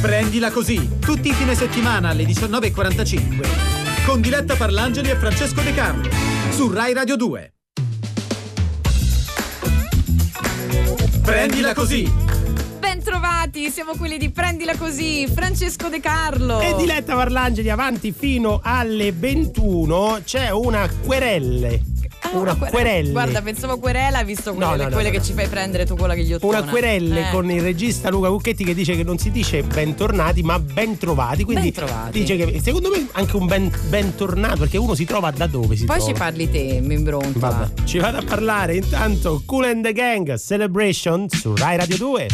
Prendila così, tutti i fine settimana alle 19.45 con Diletta Parlangeli e Francesco De Carlo su Rai Radio 2. Prendila così! Bentrovati, siamo quelli di Prendila Così, Francesco De Carlo. E Diletta Parlangeli avanti fino alle 21 c'è una querelle Ah, una querelle. Guarda, pensavo querela, visto quelle, No, no, no, quelle che ci fai prendere tu quella che gli ottona. una querelle Eh. con il regista Luca Cucchetti che dice che non si dice bentornati ma bentrovati quindi Bentrovati. dice che secondo me anche un ben, bentornato perché uno si trova da dove si Poi trova ci parli te, mi imbronta. Vabbè, ci vado a parlare intanto Cool and the Gang Celebration su Rai Radio 2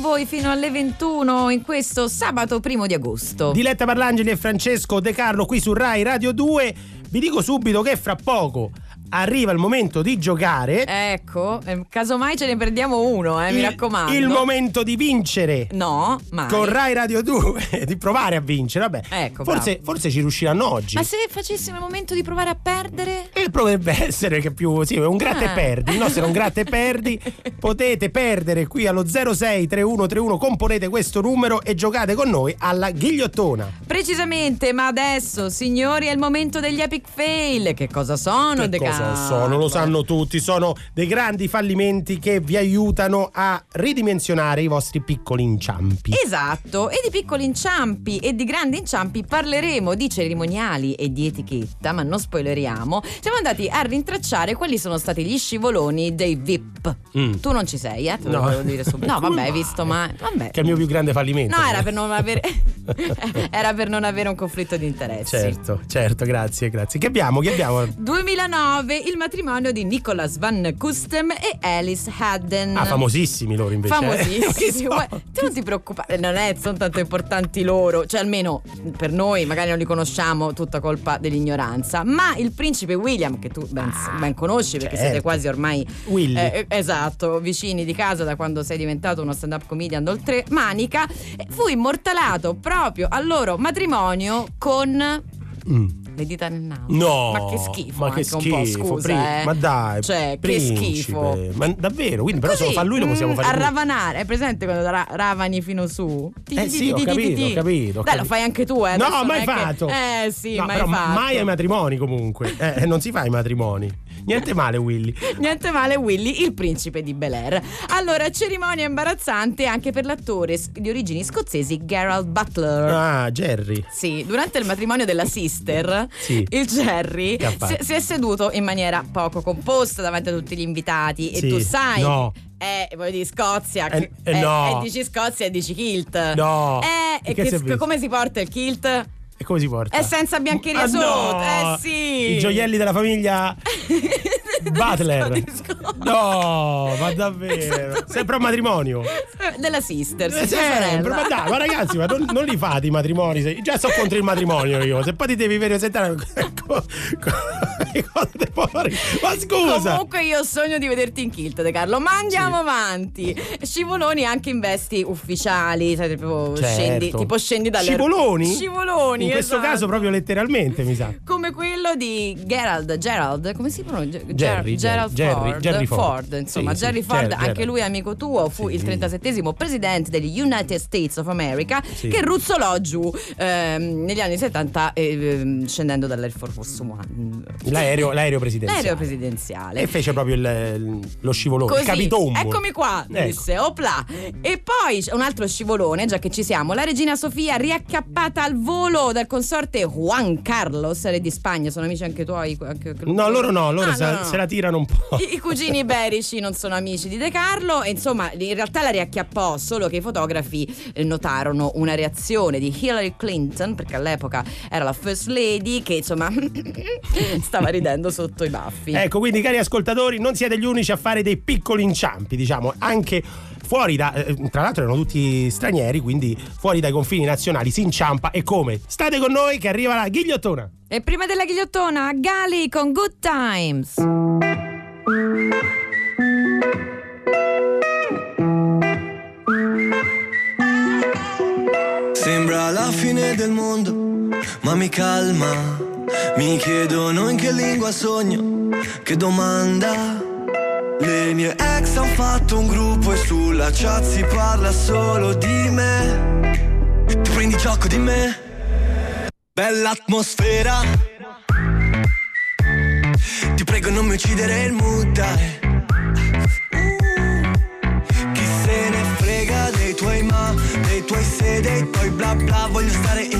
voi fino alle 21 in questo sabato primo di agosto. Diletta Parlangeli e Francesco De Carlo qui su Rai Radio 2 vi dico subito che fra poco arriva il momento di giocare. Ecco, eh, casomai ce ne perdiamo uno, eh, mi il, raccomando. il momento di vincere. No, mai. Con Rai Radio 2 di provare a vincere, vabbè. Ecco, forse, forse ci riusciranno oggi. Ma se facessimo il momento di provare a perdere? E potrebbe essere che più sì, è un gratta Ah. e perdi. Il nostro è un gratta e perdi. Potete perdere qui allo 063131, componete questo numero e giocate con noi alla ghigliottona. Precisamente, ma adesso, signori, è il momento degli epic fail. Che cosa sono, Che De cosa so, so, non lo sanno tutti, sono dei grandi fallimenti che vi aiutano a ridimensionare i vostri piccoli inciampi. Esatto, e di piccoli inciampi e di grandi inciampi parleremo di cerimoniali e di etichetta, ma non spoileriamo. Siamo andati a rintracciare quali sono stati gli scivoloni dei VIP. Mm. Tu non ci sei, eh? Te lo No. dire subito. No, vabbè, hai visto, ma vabbè. Che è il mio più grande fallimento. No, era per non avere era per non avere un conflitto di interessi. Certo, certo, grazie, grazie. Che abbiamo? Che abbiamo? 2009 il matrimonio di Nicholas Van Kustem e Alice Hadden. Ah, famosissimi loro invece. eh? Famosissimi. Guarda, Tu non ti preoccupare, non è, sono tanto importanti loro, cioè almeno per noi magari non li conosciamo, tutta colpa dell'ignoranza. Ma il principe William, che tu ben, ben conosci perché certo. siete quasi ormai Willy. eh, esatto, vicini di casa da quando sei diventato uno stand-up comedian d'oltre manica, eh, fu immortalato proprio al loro matrimonio con Mm. Le dita nel naso. No, ma che schifo, ma che anche un po', schifo, scusa, pri- eh. ma dai, cioè, che principe. schifo. Ma davvero, quindi però se lo Così, fa lui lo possiamo mm, fare a ravanare, hai presente quando ra- ravani fino su? Ti- Eh ti- sì, ho ti- capito, ho capito, Dai, lo fai anche tu, eh. No, mai è che- fatto. Eh sì, No, mai fatto. mai ai matrimoni comunque. Eh, non si fa ai matrimoni. Niente male, Willy. Niente male, Willy, il principe di Bel Air. Allora, cerimonia imbarazzante anche per l'attore di origini scozzesi Gerald Butler. Ah, Jerry. Sì, durante il matrimonio della sister, Sì. il Jerry si, si è seduto in maniera poco composta davanti a tutti gli invitati. Sì, E tu sai, no. eh, voglio dire, Scozia. Eh, che- eh, no. e dici Scozia e dici kilt. No. Eh, E che si come si porta il kilt? E come si porta? È senza biancheria Ah, sotto. no! Eh sì. I gioielli della famiglia Butler. No, ma davvero. Sempre un matrimonio. Della sister, Eh, sempre, sorella. ma dai, ma ragazzi, ma non, non li fate i matrimoni? già sto contro il matrimonio io. Se poi ti devi presentare con le cose dei poveri. Ma scusa! Comunque io sogno di vederti in kilt, De Carlo. Ma andiamo avanti. Scivoloni anche in vesti ufficiali, sai, tipo, Certo. scendi, tipo scendi dalle Scivoloni? Scivoloni. In questo esatto. caso proprio letteralmente, mi sa. come quello di Gerald, Gerald, come si pronuncia? Jerry, Gerald Jerry, Ford, Jerry Ford. insomma, Sì, sì, Jerry Ford, Ger- anche lui amico tuo, fu Sì. il 37esimo presidente degli United States of America Sì. che ruzzolò giù ehm, negli anni 70 eh, ehm, scendendo dall'Air Force One. L'aereo, l'aereo presidenziale. L'aereo presidenziale. E fece proprio il- lo scivolone, Così, il capitombo. eccomi qua, Ecco. disse, opla. E poi c'è un altro scivolone, già che ci siamo, la regina Sofia riaccappata al volo dal consorte Juan Carlos, re di Spagna, sono amici anche tuoi? Anche- No, loro no, loro Ah, se, no, no. se la tirano un po'. I, i cugini iberici non sono amici di De Carlo e insomma in realtà la riacchiappò solo che i fotografi eh, notarono una reazione di Hillary Clinton perché all'epoca era la first lady che insomma stava ridendo sotto i baffi. Ecco, quindi cari ascoltatori, non siete gli unici a fare dei piccoli inciampi, diciamo, anche fuori da eh, tra l'altro erano tutti stranieri, quindi fuori dai confini nazionali si inciampa e come? State con noi che arriva la ghigliottona. E prima della ghigliottona, Gali con Good Times. Sembra la fine del mondo, ma mi calma. Mi chiedono in che lingua sogno, che domanda. Le mie ex han fatto un gruppo e sulla chat si parla solo di me. Tu prendi gioco di me, bella atmosfera. Ti prego non mi uccidere il dai. Chi se ne frega dei tuoi ma, dei tuoi se, dei tuoi bla bla Voglio stare in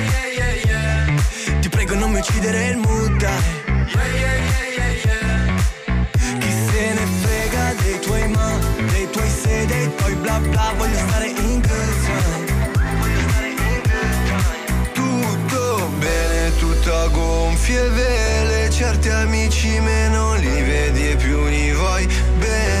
uccidere il mood dai. Yeah yeah yeah chi se ne frega dei tuoi ma, dei tuoi se, dei tuoi bla bla Voglio stare in good Tutto bene, tutto a gonfie vele Certi amici me non li vedi e più li vuoi bene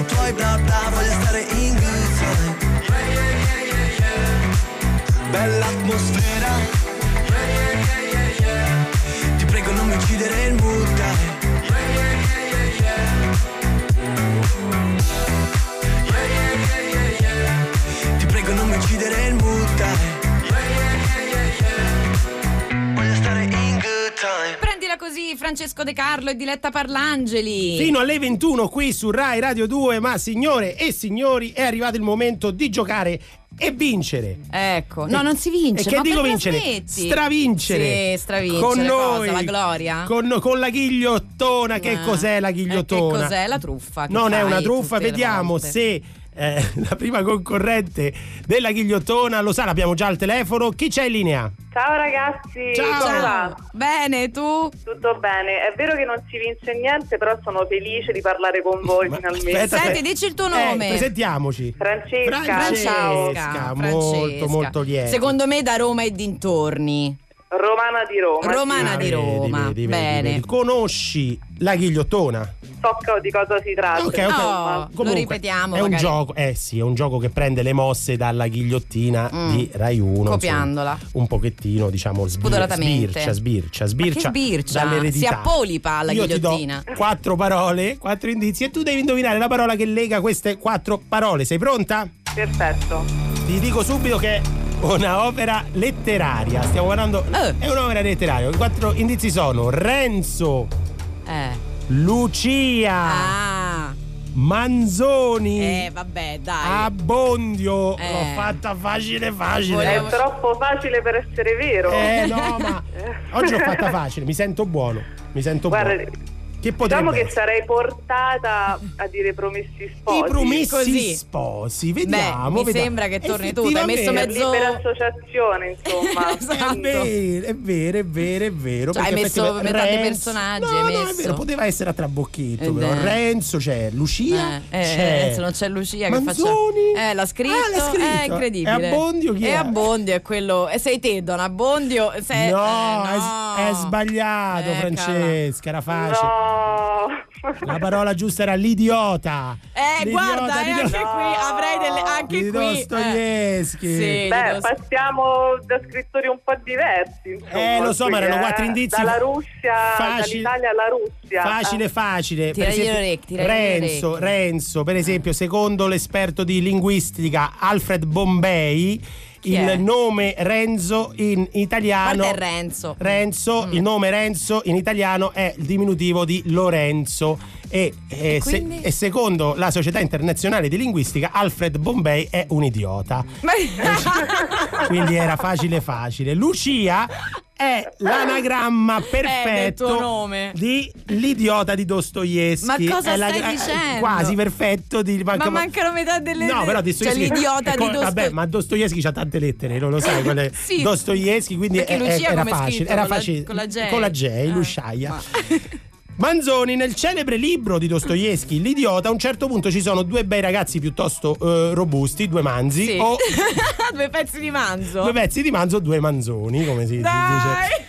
dei tuoi bla bla, voglio stare in good time. Bella atmosfera. Francesco De Carlo e Diletta Parlangeli. Fino alle 21 qui su Rai Radio 2, ma signore e signori, è arrivato il momento di giocare e vincere. Ecco, no, non si vince. E che ma dico vincere? Stravincere. Sì, stravincere. Con Cosa, noi. la gloria? Con, con la ghigliottona. Che Eh. cos'è la Eh, ghigliottona? che cos'è la truffa? che Non è una truffa, vediamo se eh, la prima concorrente della ghigliottona lo sa, l'abbiamo già al telefono. Chi c'è in linea? Ciao ragazzi, Ciao. come va? Bene, tu? Tutto bene? È vero che non si vince niente, però sono felice di parlare con voi Ma finalmente. aspetta, Senti, aspetta. dici il tuo Eh, nome. Francesca, presentiamoci. Francesca. ciao. Francesca, molto, molto lieta. Secondo me da Roma e dintorni. Romana di Roma. Romana Ah, di vedi, Roma. vedi, vedi, Bene. vedi. Conosci la ghigliottona? So co- di cosa si tratta. Ok, ok. Oh, lo Comunque, ripetiamo, È un gioco, eh sì, è un gioco che prende le mosse dalla ghigliottina Mm. di Rai 1. Copiandola. insomma, un pochettino, diciamo, sbir- Spudoratamente. sbircia, sbircia, sbircia. Ma che sbircia? dall'eredità. Si appolipa la Io ghigliottina. Ti do quattro parole, quattro indizi e tu devi indovinare la parola che lega queste quattro parole. Sei pronta? Perfetto. Ti dico subito che è una opera letteraria. Stiamo parlando. Eh. È un'opera letteraria. I quattro indizi sono Renzo, Eh. Lucia, Ah. Manzoni. Eh, vabbè, dai. Abbondio, Eh. l'ho fatta facile facile. Volevo- È troppo facile per essere vero. Eh no, ma oggi l'ho fatta facile, mi sento buono. Mi sento Guarda, buono. Che potrebbe diciamo che sarei portata a dire promessi sposi. I promessi Così. sposi, vediamo. mi vediamo. sembra che torni tu, t'hai messo mezzo- Libera associazione, insomma. Esatto. È vero, è vero, è vero, è vero. Cioè, hai messo metà dei Renzo- personaggi, No, hai no, è messo. vero, poteva essere a trabocchetto. Eh, però. beh. Renzo c'è, Lucia Eh, eh, c'è. se non c'è Lucia che Manzoni. faccia Eh, l'ha scritto, Ah, l'ha scritto. è incredibile. E Abbondio chi E è? Abbondio è quello e sei te Don Abbondio sei, No, eh, è- no. È, sbagliato, Eh, Francesca, era facile. No. La parola giusta era l'idiota. Eh, L'idiota guarda, di e anche qui avrei delle anche di qui. Dostoevsky. Eh, sì, Beh, di Dos- passiamo da scrittori un po' diversi. Insomma, Eh, lo so, ma erano eh. quattro indizi. Dalla Russia, Facile. dall'Italia alla Russia. Facile, facile. Tiragli Per esempio, le orecchie, tiragli le Renzo. Renzo, per esempio, secondo l'esperto di linguistica Alfred Bombay, Chi il è? nome Renzo in italiano. Guarda, è Renzo. Renzo, Mm. il nome Renzo in italiano è il diminutivo di Lorenzo. E, e E se- quindi? e secondo la Società Internazionale di Linguistica, Alfred Bombay è un idiota. Ma- Quindi era facile facile. Lucia è l'anagramma perfetto nome. di l'idiota di Dostoevsky. Ma cosa È la- stai eh, dicendo? Quasi perfetto di Ma mancano metà delle No, però Dostoevsky Cioè l'idiota è di Dostoevsky. Vabbè, ma Dostoevsky c'ha tante lettere, non lo sai, quelle Sì. Dostoevsky, quindi è- era facile, era Con la- facile. con la J? Con la J, Ah, Luciaia. ma- Manzoni, nel celebre libro di Dostoevsky, L'idiota, a un certo punto ci sono due bei ragazzi piuttosto eh, robusti, due manzi, Sì. o Due pezzi di manzo. due pezzi di manzo due manzoni, come si, si Dai. dice.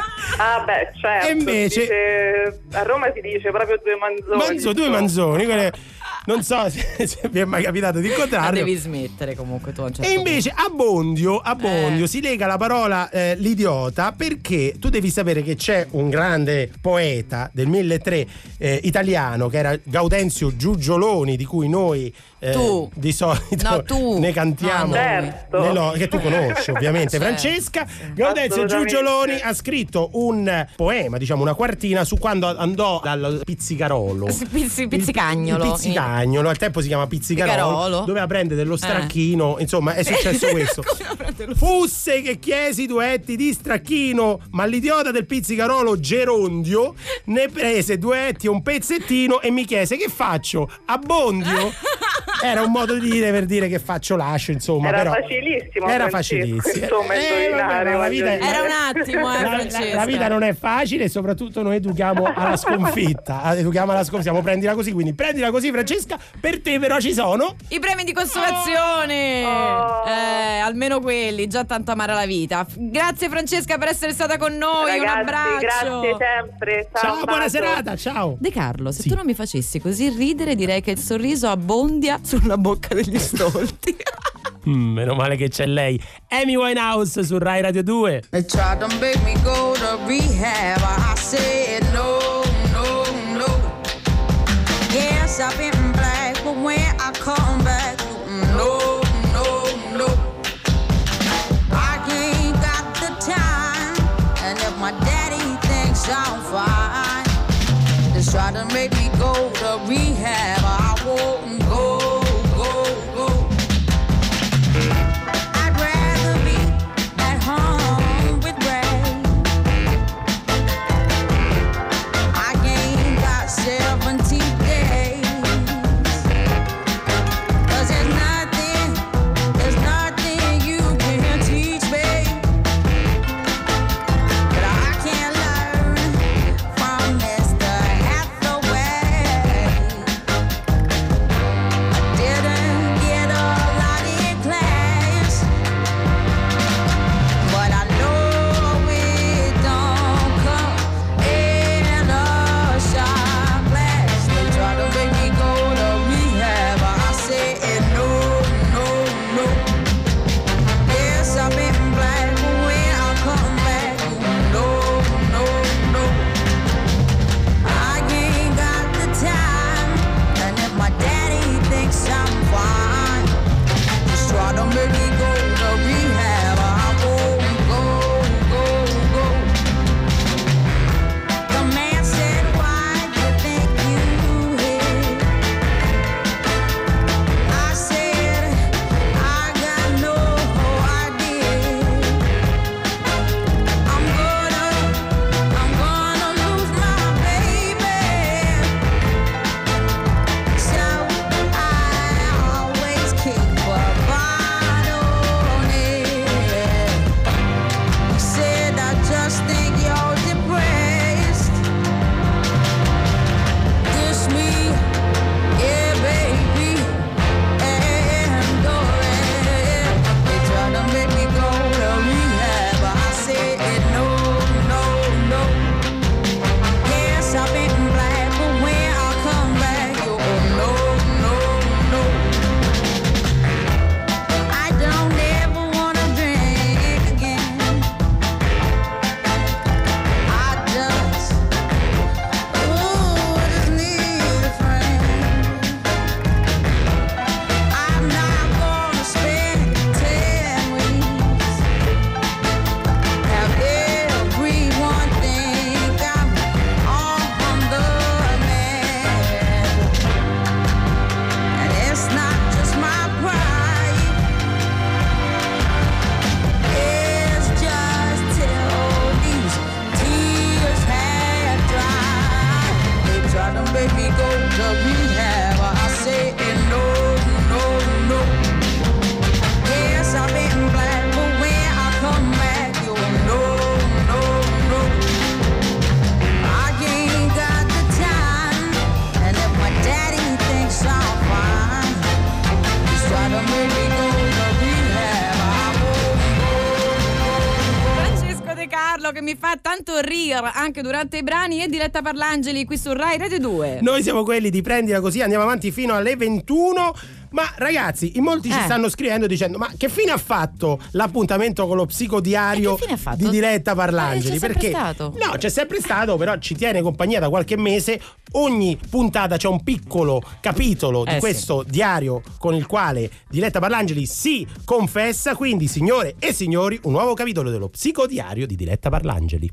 Ah, beh, certo. E invece- dice- a Roma si dice proprio due manzoni. Manzo, due manzoni, quelle- non so se, se vi è mai capitato di Ma incontrarli. devi smettere comunque tu a certo E invece Abbondio, Abbondio Eh. si lega la parola eh, l'idiota perché tu devi sapere che c'è un grande poeta del 1300 eh, italiano che era Gaudenzio Giugioloni di cui noi eh, Tu. di solito No, tu. ne cantiamo noi. Certo. Nello- che tu conosci ovviamente Certo. Francesca Gaudenzio. Giugioloni ha scritto un poema diciamo una quartina su quando andò dal pizzicarolo Pizzi- pizzicagnolo il pizzicagnolo al tempo si chiama Pizzicarolo, Pizzicarolo. doveva prendere dello stracchino, insomma è successo questo. Fusse che chiesi duetti di stracchino, ma l'idiota del pizzicarolo Gerondio ne prese duetti un pezzettino e mi chiese che faccio? Abbondio? Era un modo di dire per dire che faccio lascio, insomma. Era però facilissimo, Era facilissimo. insomma, Eh, vabbè, la vita. Era un attimo, eh, la, la- Francesca. la vita non è facile e soprattutto noi educhiamo alla sconfitta. Educhiamo alla sconfitta. Siamo prendila così, quindi prendila così, Francesca. Per te, però, ci sono. I premi di consolazione! Oh. Eh, almeno quelli, già tanto amara la vita. Grazie Francesca per essere stata con noi, un Ragazzi, abbraccio. grazie sempre. Ciao, Ciao, un buona serata. Ciao. De Carlo, se Sì. tu non mi facessi così ridere, direi che il sorriso abbondia sulla bocca degli stolti. Mm, meno male che c'è lei. Amy Winehouse su Rai Radio 2. They tried to make me go to rehab. I said no, no, no. Yes, I've been durante i brani e Diletta Parlangeli qui su Rai Radio 2. Noi siamo quelli di prendila così, andiamo avanti fino alle 21. Ma ragazzi, in molti ci Eh. stanno scrivendo dicendo: Ma che fine ha fatto l'appuntamento con lo psicodiario che fine ha fatto? di Diletta Parlangeli? Eh, Perché stato. no, c'è sempre stato, però ci tiene compagnia da qualche mese. Ogni puntata c'è un piccolo capitolo Eh, di sì. questo diario con il quale Diletta Parlangeli si confessa. Quindi, signore e signori, un nuovo capitolo dello psicodiario di Diletta Parlangeli.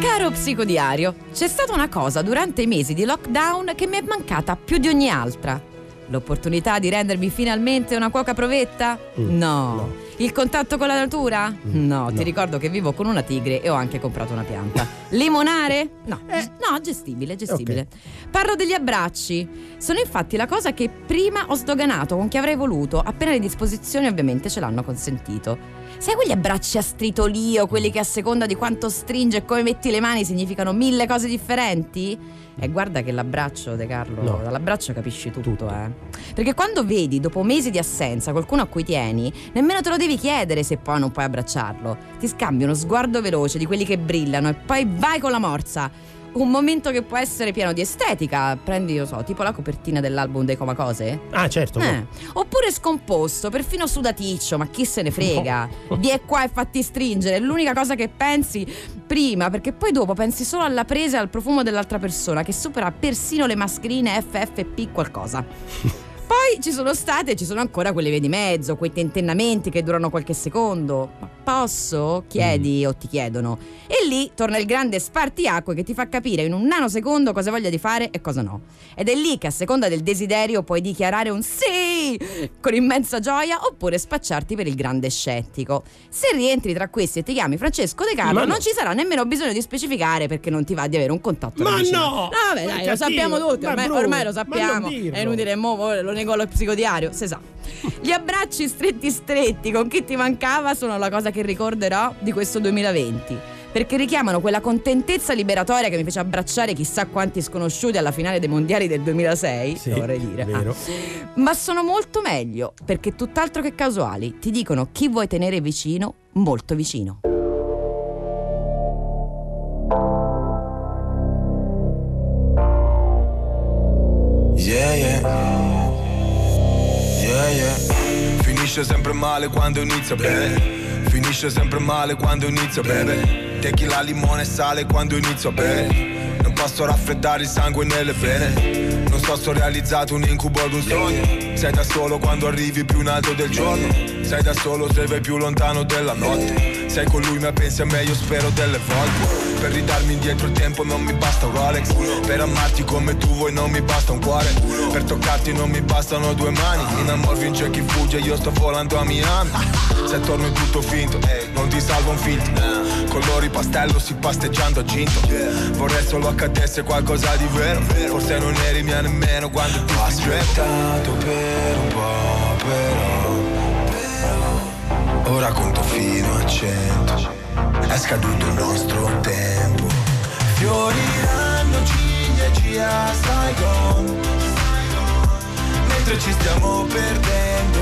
Caro psicodiario, c'è stata una cosa durante i mesi di lockdown che mi è mancata più di ogni altra. L'opportunità di rendermi finalmente una cuoca provetta? Mm, no. no. Il contatto con la natura? no, ti no. ricordo che vivo con una tigre e ho anche comprato una pianta. Limonare? No, Eh. no, gestibile, gestibile. Parlo degli abbracci. Sono infatti la cosa che prima ho sdoganato con chi avrei voluto, appena le disposizioni ovviamente ce l'hanno consentito. Sai quegli abbracci a stritolio, quelli che a seconda di quanto stringe e come metti le mani significano mille cose differenti? E guarda che l'abbraccio, De Carlo, No. dall'abbraccio capisci tutto, Tutto. eh. Perché quando vedi, dopo mesi di assenza, qualcuno a cui tieni, nemmeno te lo devi chiedere se poi non puoi abbracciarlo. Ti scambi uno sguardo veloce di quelli che brillano e poi vai con la morsa. Un momento che può essere pieno di estetica. Prendi, io so, tipo la copertina dell'album dei Comacose. Ah, certo. Eh, Oppure scomposto, perfino sudaticcio, ma chi se ne frega? Di è qua e fatti stringere, è l'unica cosa che pensi prima, perché poi dopo pensi solo alla presa e al profumo dell'altra persona, che supera persino le mascherine FFP qualcosa. Poi ci sono state e ci sono ancora quelle vie di mezzo, quei tentennamenti che durano qualche secondo. Ma posso? Chiedi o ti chiedono. E lì torna il grande spartiacque che ti fa capire in un nanosecondo cosa voglia di fare e cosa no. Ed è lì che a seconda del desiderio puoi dichiarare un sì con immensa gioia oppure spacciarti per il grande scettico. Se rientri tra questi e ti chiami Francesco De Carlo, no. non ci sarà nemmeno bisogno di specificare perché non ti va di avere un contatto Ma vicino. no! Vabbè, Ma dai, lo sappiamo tutti, ma ormai, ormai lo sappiamo. È inutile, mo, lo nego allo psicodiario, si sa. Gli abbracci stretti stretti con chi ti mancava sono la cosa che ricorderò di questo 2020. Perché richiamano quella contentezza liberatoria che mi fece abbracciare chissà quanti sconosciuti alla finale dei mondiali del 2006, Sì, vorrei dire. vero. Ah. Ma sono molto meglio, perché tutt'altro che casuali, ti dicono chi vuoi tenere vicino, molto vicino. Yeah, yeah. Yeah, yeah. Finisce sempre male quando inizia bene. Finisce sempre male quando inizia bene. Tequila, limone sale quando inizio a bere. Non posso raffreddare il sangue nelle vene. Non so se ho realizzato un incubo ad un sogno. Sei da solo quando arrivi più in alto del giorno. Sei da solo se vai più lontano della notte. Sei con lui ma pensi a me, io spero delle volte. Per ridarmi indietro il tempo non mi basta un Rolex. Per amarti come tu vuoi non mi basta un cuore. Per toccarti non mi bastano due mani. In amor vince chi fugge, io sto volando a Miami. Se torno è tutto finto, non ti salva un filtro. Colori pastello si pasteggiando a ginto. Vorrei solo accadesse qualcosa di vero. Forse non eri mia nemmeno quando ti Ho aspettato per un po', però. Ora conto fino a cento. È scaduto il nostro tempo. Fioriranno ciliegie a Saigon. Mentre ci stiamo perdendo.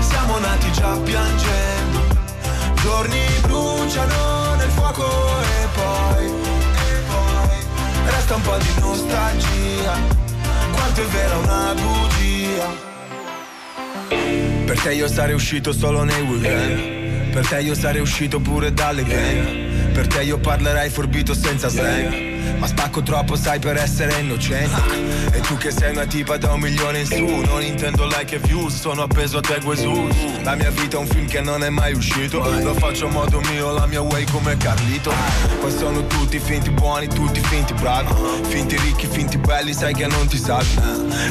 Siamo nati già piangendo. Giorni bruciano fuoco e poi. E poi. Resta un po' di nostalgia. Quanto è vera una bugia. Per te io sarei uscito solo nei weekend Per te io sarei uscito pure dalle gang Per te io parlerei forbito senza slang Ma spacco troppo sai per essere innocente. E tu che sei una tipa da un milione in su. Non intendo like e views Sono appeso a te Jesus La mia vita è un film che non è mai uscito. Lo faccio a modo mio, la mia way come Carlito. Poi sono tutti finti buoni, tutti finti bravi. Finti ricchi, finti belli, sai che non ti salvi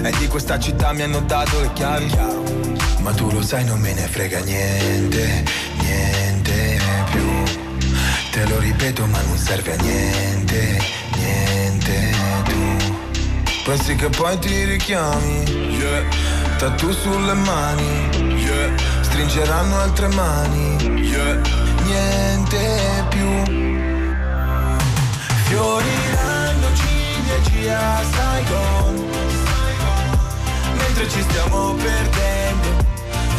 E di questa città mi hanno dato le chiavi. Ma tu lo sai non me ne frega niente, niente più. Te lo ripeto ma non serve a niente, niente tu. Pensi che poi ti richiami, yeah. Tatu sulle mani, yeah. Stringeranno altre mani, yeah. Niente più. Fioriranno ciliegie a Saigon. Mentre ci stiamo perdendo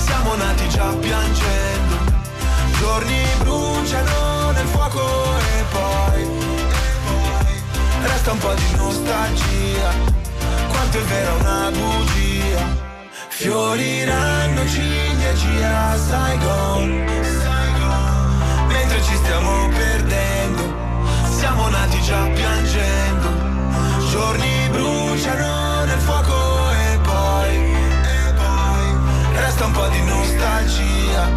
Siamo nati già piangendo. Giorni bruciano Nostalgia Quanto è vera una bugia. Fioriranno ciliegie a Saigon. Mentre ci stiamo perdendo Siamo nati già piangendo. Giorni bruciano nel fuoco e poi E poi Resta un po' di nostalgia.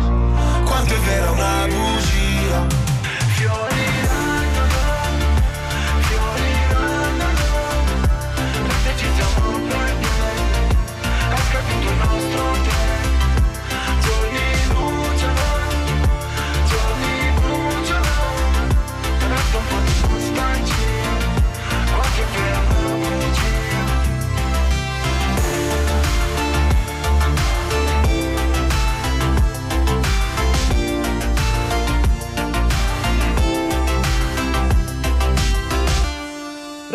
Quanto è vera una bugia nostro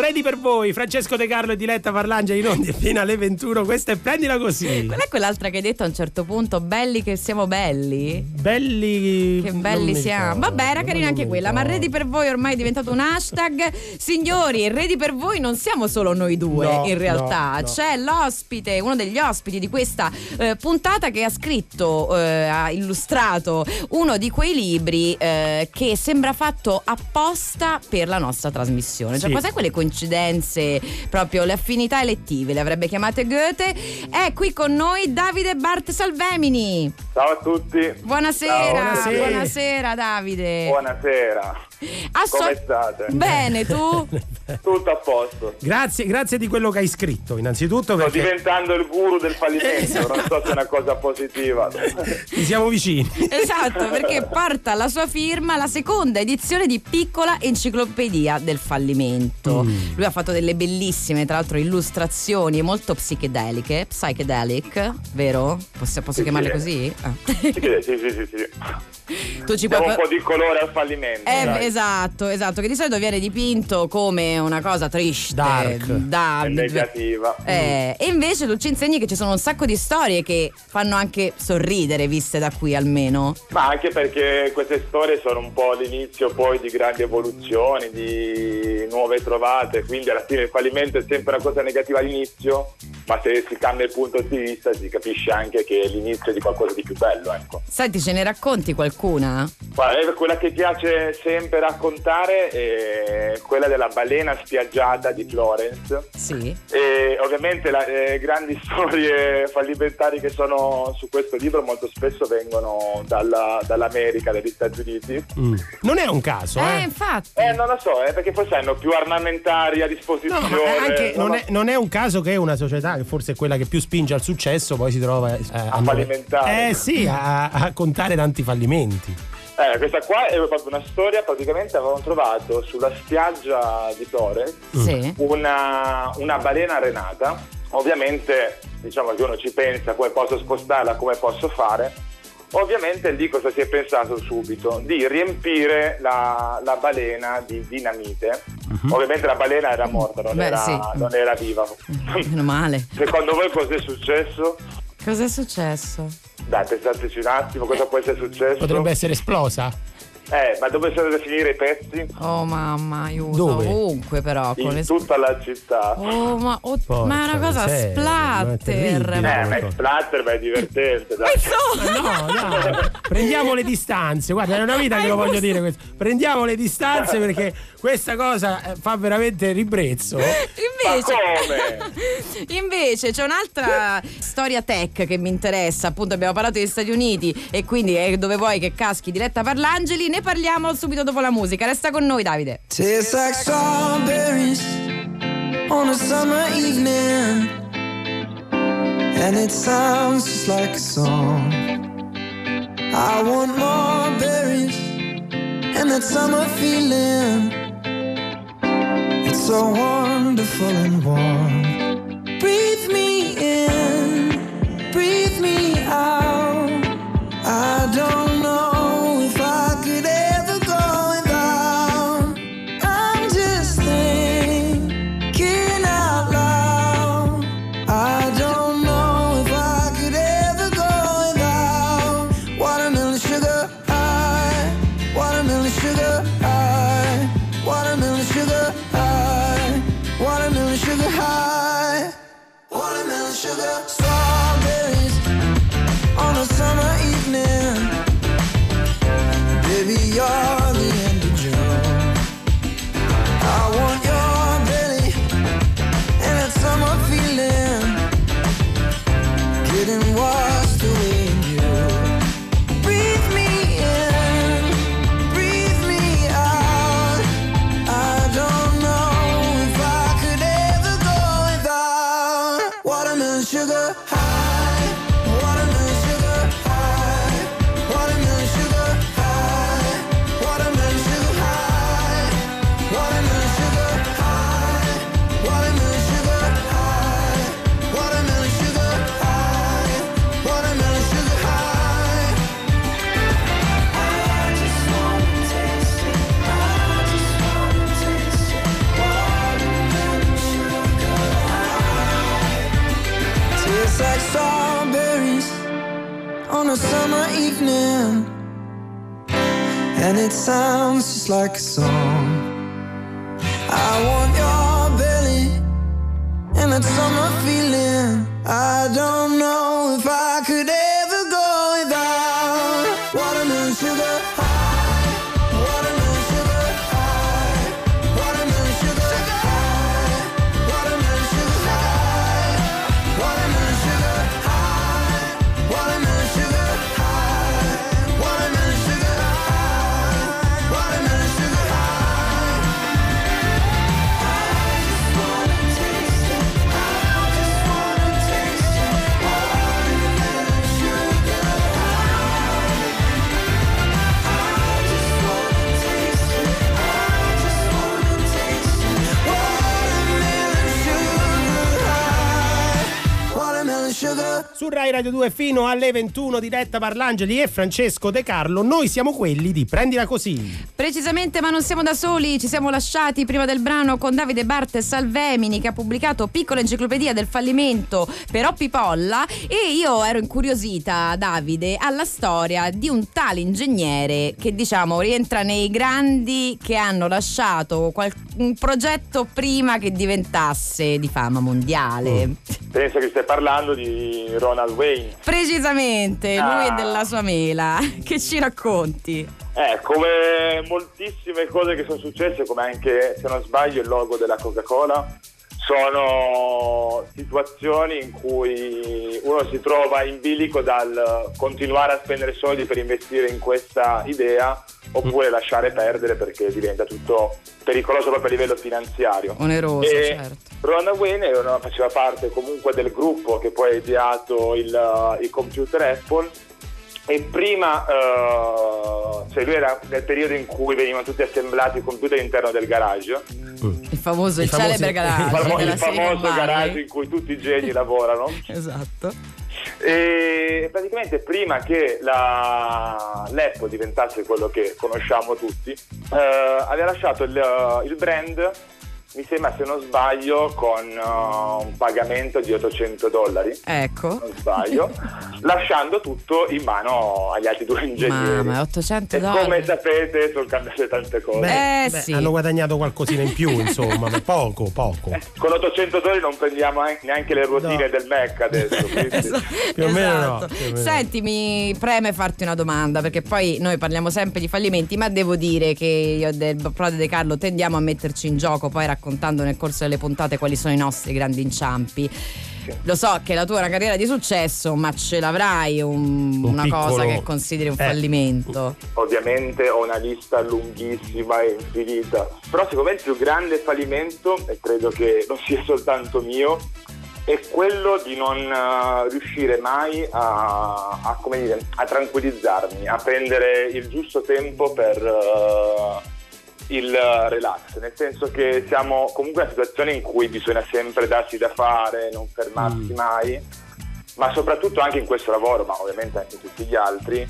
Ready per voi, Francesco De Carlo e Diletta Parlangeli in onda fino alle 21. Questa è prendila così. Qual è quell'altra che hai detto a un certo punto? Belli che siamo belli? Belli. Che belli siamo. ricordo, Vabbè, era carina anche quella. Ma. Ready per voi ormai è diventato un hashtag. Signori, Ready per voi non siamo solo noi due, No, in realtà. no, no. C'è l'ospite, uno degli ospiti di questa eh, puntata che ha scritto, eh, ha illustrato uno di quei libri eh, che sembra fatto apposta per la nostra trasmissione. Cioè, Sì. cos'è quelle coincidenze, proprio le affinità elettive, le avrebbe chiamate Goethe? È qui con noi Davide Bart Salvemini. Ciao a tutti. Buonasera, Ciao. Buonasera. buonasera Davide. Buonasera. Asso- Come state? Bene, tu? Tutto a posto. Grazie, grazie di quello che hai scritto, innanzitutto Sto perché diventando il guru del fallimento, non so se è una cosa positiva. ci siamo vicini. Esatto, perché porta alla sua firma la seconda edizione di Piccola Enciclopedia del Fallimento. Mm. Lui ha fatto delle bellissime, tra l'altro, illustrazioni molto psichedeliche, psychedelic, vero? Posso, posso Sì, chiamarle sì. così? Ah. Sì, sì, sì, sì, tu ci Diamo puoi... un po' di colore al fallimento. Eh, dai. Esatto, esatto, che di solito viene dipinto come una cosa triste, Dark. da- È negativa. Eh, e invece tu ci insegni che ci sono un sacco di storie che fanno anche sorridere, viste da qui almeno. Ma anche perché queste storie sono un po' l'inizio poi di grandi evoluzioni, di nuove trovate, quindi alla fine il fallimento è sempre una cosa negativa all'inizio, ma se si cambia il punto di vista si capisce anche che è l'inizio di qualcosa di più bello, ecco. Senti, ce ne racconti qualcuna? Guarda, eh, quella che piace sempre raccontare è quella della balena spiaggiata di Florence. Sì. E ovviamente le grandi storie fallimentari che sono su questo libro molto spesso vengono dalla- dall'America, dagli Stati Uniti. Mm. Non è un caso, Eh, eh. infatti. Eh, non lo so, eh, perché forse hanno più armamentari a No, disposizione. ma anche, non non, è, non è un caso che una società che forse è quella che più spinge al successo poi si trova eh, a, fallimentare. Eh sì, a, a contare tanti fallimenti. Eh, questa qua è proprio una storia, praticamente avevano trovato sulla spiaggia di Florence Sì. una, una balena renata. Ovviamente, diciamo che uno ci pensa come posso spostarla, come posso fare. Ovviamente lì cosa si è pensato subito? Di riempire la, la balena di dinamite. Ovviamente la balena era morta, non, Beh, era, sì. non era viva. Meno male. Secondo voi cosa è successo? Cos'è successo? Dai, pensateci un attimo, cosa può essere successo? Potrebbe essere esplosa. Eh, ma dove sono andati a finire i pezzi? Oh mamma, aiuto. Dove? Ovunque però. Con In le... tutta la città. Oh, ma, oh, Porca ma è una cosa ma terribile. splatter. Eh, Eh, ma è splatter, ma è divertente. Ma Dai. insomma. No, dai, prendiamo le distanze. Guarda, è una vita che lo voglio dire questo. Prendiamo le distanze perché questa cosa eh, fa veramente ribrezzo. Invece, Ma come? invece c'è un'altra storia tech che mi interessa. Appunto, abbiamo parlato degli Stati Uniti e quindi è dove vuoi che caschi diretta Parlangeli. Ne parliamo subito dopo la musica. Resta con noi, Davide. Tastes like strawberries on a summer evening, and it sounds just like a song. I want more berries and that summer feeling. It's so wonderful and warm. Breathe me like Radio 2 fino alle 21 diretta Parlangeli e Francesco De Carlo, noi siamo quelli di Prendila Così. Precisamente, ma non siamo da soli, ci siamo lasciati prima del brano con Davide Barte Salvemini che ha pubblicato Piccola enciclopedia del fallimento per Oppi Polla e io ero incuriosita, Davide, alla storia di un tale ingegnere che diciamo rientra nei grandi che hanno lasciato qual- un progetto prima che diventasse di fama mondiale. Penso che stai parlando di Ronald Wayne. Precisamente, lui Ah. è della sua mela. Che ci racconti? Eh, come moltissime cose che sono successe, come anche, se non sbaglio, il logo della Coca-Cola, sono situazioni in cui uno si trova in bilico dal continuare a spendere soldi per investire in questa idea oppure lasciare perdere perché diventa tutto pericoloso proprio a livello finanziario. Oneroso, E certo. Ronald Wayne faceva parte comunque del gruppo che poi ha ideato il, uh, il computer Apple e prima, uh, cioè lui era nel periodo in cui venivano tutti assemblati i computer all'interno del garage, Il famoso, il, I famosi- celebre il, garage famo- della il famoso garage in cui tutti i geni lavorano. Esatto. E praticamente prima che la, l'Apple diventasse quello che conosciamo tutti, eh, aveva lasciato il, il brand, mi sembra se non sbaglio, con eh, un pagamento di 800 dollari, Ecco. non sbaglio, lasciando tutto in mano agli altri due ingegneri. Mamma, 800 e come dollari. sapete sono cambiate tante cose. Beh, Eh, beh, sì. hanno guadagnato qualcosina in più, insomma, ma poco, poco. Con 800 dollari non prendiamo an- neanche le ruotine No. del Mac adesso. quindi- Esatto. Più o meno no, Esatto. più o meno no. Senti, mi preme farti una domanda perché poi noi parliamo sempre di fallimenti, ma devo dire che io del Prode De Carlo tendiamo a metterci in gioco poi raccontando nel corso delle puntate quali sono i nostri grandi inciampi. Lo so che la tua è una carriera di successo, ma ce l'avrai un- Un una piccolo- cosa che consideri un eh. fallimento. Ovviamente ho una lista lunghissima e infinita, però secondo me il più grande fallimento, e credo che non sia soltanto mio, è quello di non eh, riuscire mai a, a, come dire, a tranquillizzarmi, a prendere il giusto tempo per eh, il relax, nel senso che siamo comunque in una situazione in cui bisogna sempre darsi da fare, non fermarsi mai, ma soprattutto anche in questo lavoro, ma ovviamente anche in tutti gli altri,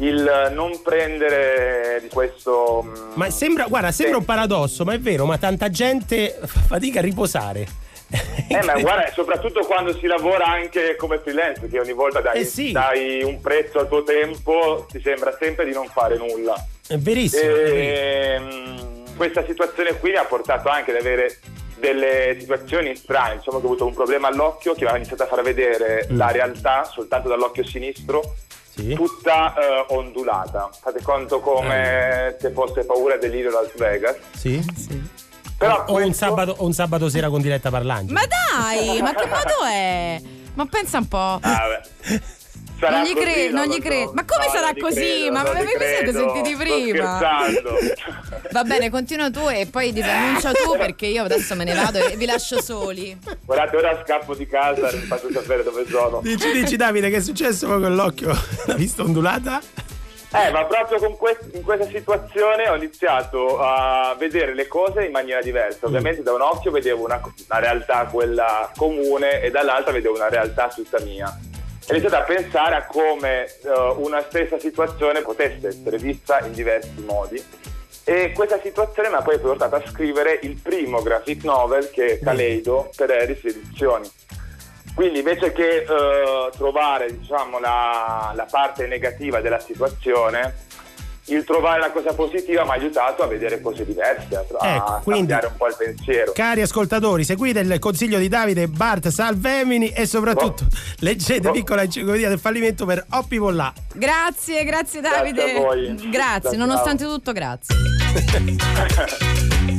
il non prendere di questo... mm, Ma sembra, guarda, sembra un paradosso, ma è vero, ma tanta gente fa fatica a riposare. Eh, ma guarda, soprattutto quando si lavora anche come freelance, che ogni volta dai, Eh sì. dai un prezzo al tuo tempo, ti sembra sempre di non fare nulla. È verissimo. è verissimo. E, mm, questa situazione qui mi ha portato anche ad avere delle situazioni strane, diciamo che ho avuto un problema all'occhio che mi ha iniziato a far vedere Mm. la realtà soltanto dall'occhio sinistro, Sì. tutta eh, ondulata. Fate conto come se fosse paura e delirio Las Vegas. Sì. Sì. Però o, un questo- sabato, o un sabato sera con diretta parlante. Ma dai, ma che modo è? Ma pensa un po'. Ah, beh. Sarà Non gli cre- non gli credo. Ma come No, sarà così? credo, Ma vi siete sentiti prima? Va bene, continua tu e poi disannuncia tu perché io adesso me ne vado e vi lascio soli. Guardate, ora scappo di casa e vi faccio sapere dove sono. Dici, dici Davide, che è successo con l'occhio? La vista ondulata? Eh, ma proprio con quest- in questa situazione ho iniziato a vedere le cose in maniera diversa. Ovviamente da un occhio vedevo una, una realtà quella comune e dall'altra vedevo una realtà tutta mia. Ho iniziato a pensare a come eh, una stessa situazione potesse essere vista in diversi modi. E questa situazione mi ha poi portato a scrivere il primo graphic novel che è Kaleido per Eris Edizioni. Quindi invece che eh, trovare diciamo, la, la parte negativa della situazione, il trovare la cosa positiva mi ha aiutato a vedere cose diverse, a, a Ecco, quindi- cambiare un po' il pensiero. Cari ascoltatori, seguite il consiglio di Davide Bart Salvemini e soprattutto leggete Oh. Piccola enciclopedia del fallimento per Oppi Pollà. Grazie, grazie Grazie Davide. a voi. Grazie, Ciao, nonostante tutto, grazie.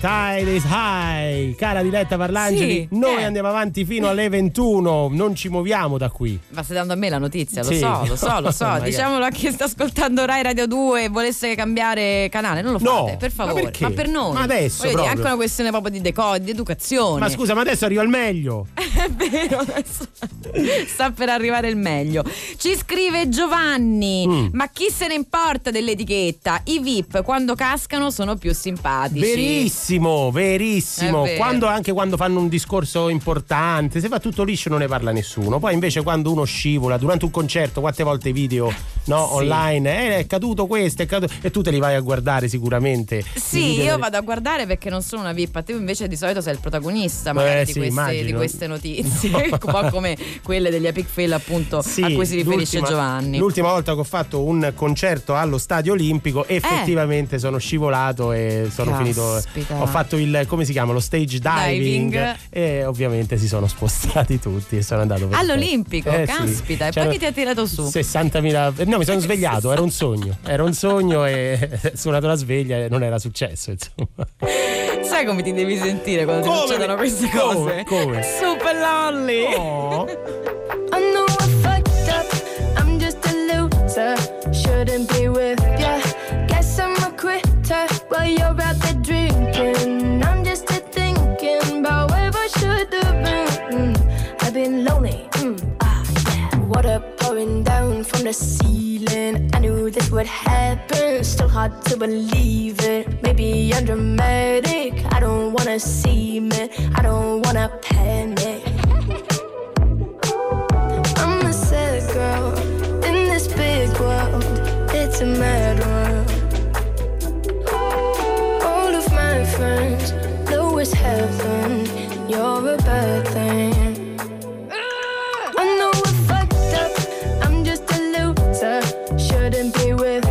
Tide is High. Cara Diletta Parlangeli, Sì, noi eh. andiamo avanti fino alle 21, non ci muoviamo da qui. Ma stai dando a me la notizia, lo Sì. so, lo so, lo so. Diciamolo a chi sta ascoltando Rai Radio 2 e volesse cambiare canale, non lo No, fate, per ma favore. perché? per noi. Ma adesso Voglio dire, è proprio. anche una questione proprio di decodi, di educazione. Ma scusa, ma adesso arriva il meglio. È vero, adesso sta per arrivare il meglio. Ci scrive Giovanni: Mm. Ma chi se ne importa dell'etichetta? I VIP quando cascano sono più simpatici. Verissimo, verissimo. Quando, anche quando fanno un discorso importante, se fa tutto liscio non ne parla nessuno. Poi invece quando uno scivola durante un concerto, quante volte i video no, Sì. online, eh, è caduto questo, è caduto e tu te li vai a guardare sicuramente. Sì, io delle- vado a guardare perché non sono una VIP, te invece di solito sei il protagonista magari Eh, di, sì, queste, di queste notizie, un po' come quelle degli Epic Fail appunto Sì, a cui si riferisce Giovanni. L'ultima volta che ho fatto un concerto allo Stadio Olimpico, effettivamente sono scivolato e sono Caspita. finito. Ho fatto il come si chiama? Lo stage diving, Diving. e ovviamente si sono spostati tutti e sono andato All'Olimpico, Eh, sì. caspita, e poi chi ti ha tirato su? 60.000 eh, No, mi sono svegliato, era un sogno. Era un sogno e suonato la sveglia e non era successo, insomma. Sai come ti devi sentire quando ti Come? succedono queste Come? cose? Come? Super lolly! Oh. I know I fucked up. I'm just a loser. Shouldn't be with ya. Guess I'm a quitter while you're out there drinking. I'm just a Should have been. Mm, I've been lonely. Mm, ah, yeah. Water pouring down from the ceiling. I knew this would happen. Still hard to believe it. Maybe I'm dramatic. I don't wanna see it. I don't wanna panic. I'm a sad girl in this big world. It's a mad world. All of my friends know it's heaven. You're a bad thing. I know I fucked up. I'm just a loser. Shouldn't be with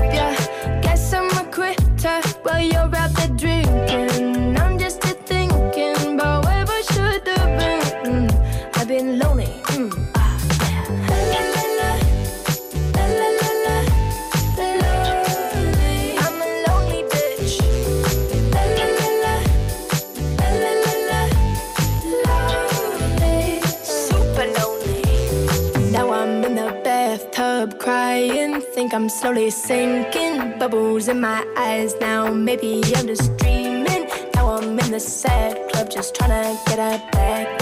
slowly sinking. Bubbles in my eyes now. Maybe I'm just dreaming. Now I'm in the sad club just trying to get a back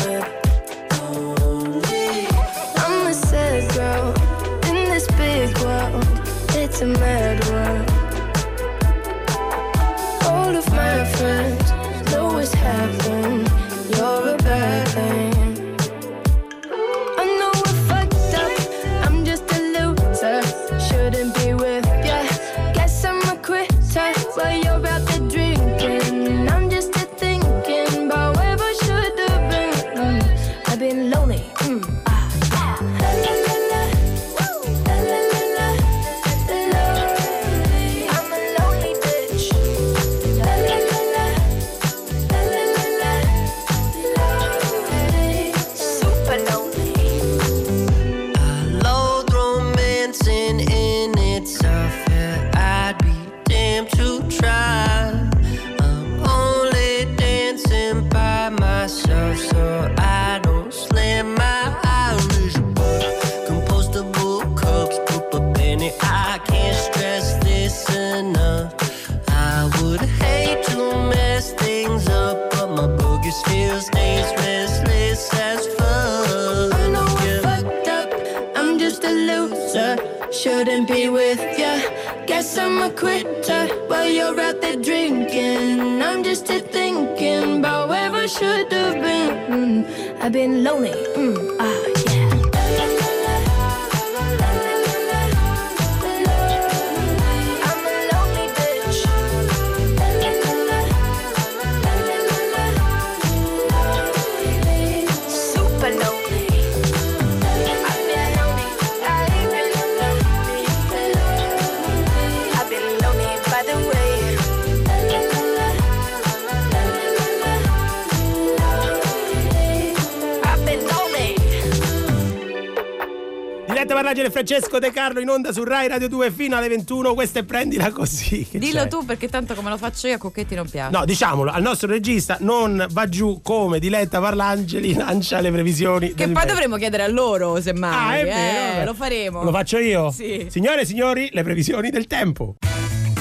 Francesco De Carlo in onda su Rai Radio 2 fino alle 21. Questa è prendila così. Dillo c'è? tu perché tanto come lo faccio io a Cocchetti non piace. No, diciamolo, al nostro regista non va giù come Diletta Parlangeli lancia le previsioni Che poi meteo. dovremmo chiedere a loro, semmai. Ah, è eh, vero, vabbè. lo faremo. Lo faccio io? Sì. Signore e signori, le previsioni del tempo.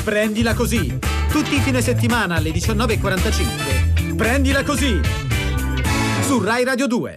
Prendila così. Tutti i fine settimana alle 19.45. Prendila così. Su Rai Radio 2.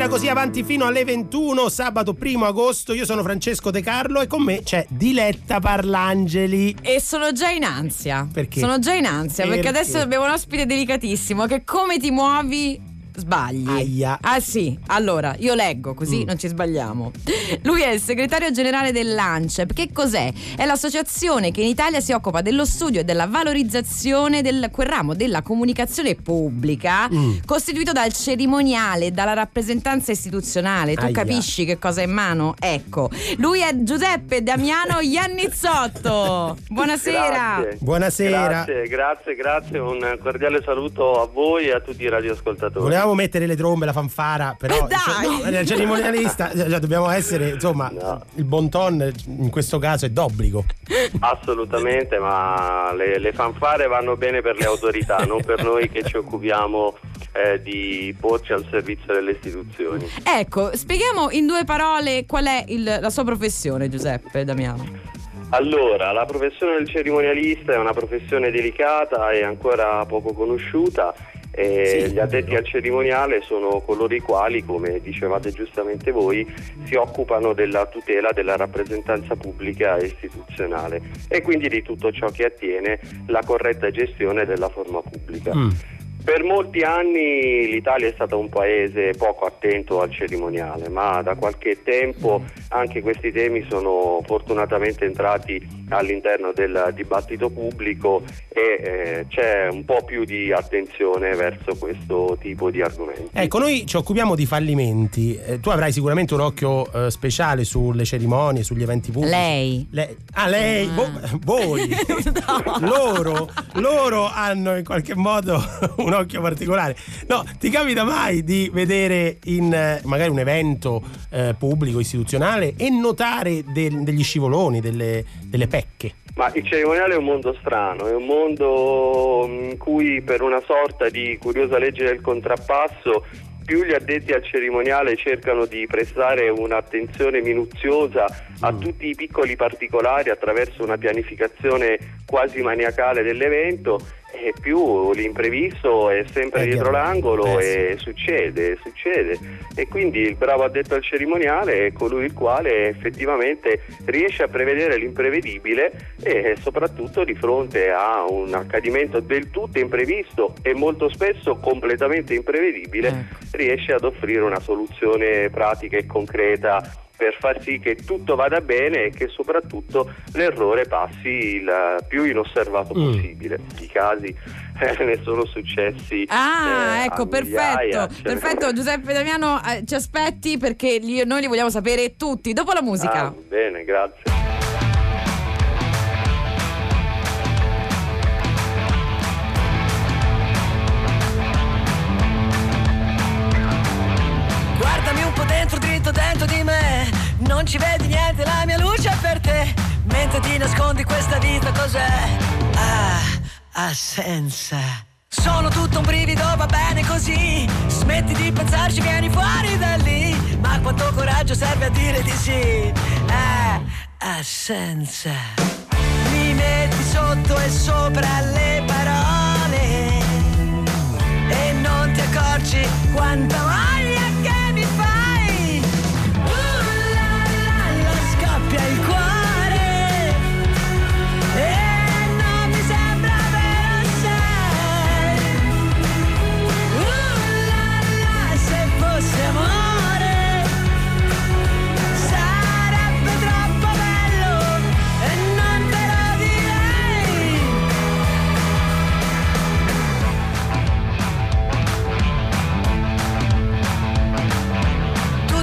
Prendila così avanti fino alle 21, sabato 1 agosto. Io sono Francesco De Carlo e con me c'è Diletta Parlangeli. E sono già in ansia. Perché? Sono già in ansia perché, Perché? adesso abbiamo un ospite delicatissimo che come ti muovi sbagli. Aia. Ah sì, allora io leggo così Mm. non ci sbagliamo. Lui è il segretario generale dell'ANCEP. Che cos'è? È l'associazione che in Italia si occupa dello studio e della valorizzazione del quel ramo della comunicazione pubblica Mm. costituito dal cerimoniale e dalla rappresentanza istituzionale. Tu Aia. capisci che cosa è in mano? Ecco, lui è Giuseppe Damiano Iannizzotto. Buonasera. Grazie. Buonasera. Grazie, grazie, grazie. Un cordiale saluto a voi e a tutti i radioascoltatori. Volevamo mettere le trombe, la fanfara, però Eh, dai! cioè, no, il cerimonialista cioè, dobbiamo essere, insomma, No. il bon ton in questo caso è d'obbligo. Assolutamente, ma le, le fanfare vanno bene per le autorità, non per noi che ci occupiamo eh, di porci al servizio delle istituzioni. Ecco, spieghiamo in due parole qual è il- la sua professione, Giuseppe Damiano. Allora, la professione del cerimonialista è una professione delicata e ancora poco conosciuta. E Sì, gli addetti al cerimoniale sono coloro i quali, come dicevate giustamente voi, si occupano della tutela della rappresentanza pubblica e istituzionale e quindi di tutto ciò che attiene la corretta gestione della forma pubblica. Mm. Per molti anni l'Italia è stata un paese poco attento al cerimoniale, ma da qualche tempo anche questi temi sono fortunatamente entrati all'interno del dibattito pubblico e eh, c'è un po' più di attenzione verso questo tipo di argomenti. Ecco, noi ci occupiamo di fallimenti. Eh, tu avrai sicuramente un occhio eh, speciale sulle cerimonie, sugli eventi pubblici. Lei. Le- ah, lei, Ah. vo- voi, loro, loro hanno in qualche modo un occhio particolare. No, ti capita mai di vedere in eh, magari un evento eh, pubblico, istituzionale e notare del- degli scivoloni, delle, delle pecche? Ma il cerimoniale è un mondo strano, è un mondo in cui per una sorta di curiosa legge del contrappasso più gli addetti al cerimoniale cercano di prestare un'attenzione minuziosa a tutti i piccoli particolari attraverso una pianificazione quasi maniacale dell'evento e più l'imprevisto è sempre Eh, dietro l'angolo Eh, e succede, succede. E quindi il bravo addetto al cerimoniale è colui il quale effettivamente riesce a prevedere l'imprevedibile e soprattutto di fronte a un accadimento del tutto imprevisto e molto spesso completamente imprevedibile Ecco. riesce ad offrire una soluzione pratica e concreta per far sì che tutto vada bene e che soprattutto l'errore passi il più inosservato Mm. possibile. I casi eh, ne sono successi. Ah, eh, ecco, perfetto. cioè- Perfetto, Giuseppe Damiano, eh, ci aspetti perché li- noi li vogliamo sapere tutti. Dopo la musica. Ah, bene, grazie. Guardami un po' dentro, dritto dentro di me. Non ci vedi niente, la mia luce è per te. Mentre ti nascondi questa vita cos'è? Ah, assenza. Sono tutto un brivido, va bene così. Smetti di pensarci, vieni fuori da lì. Ma quanto coraggio serve a dire di sì? Ah, assenza. Mi metti sotto e sopra le parole e non ti accorgi quanta voglia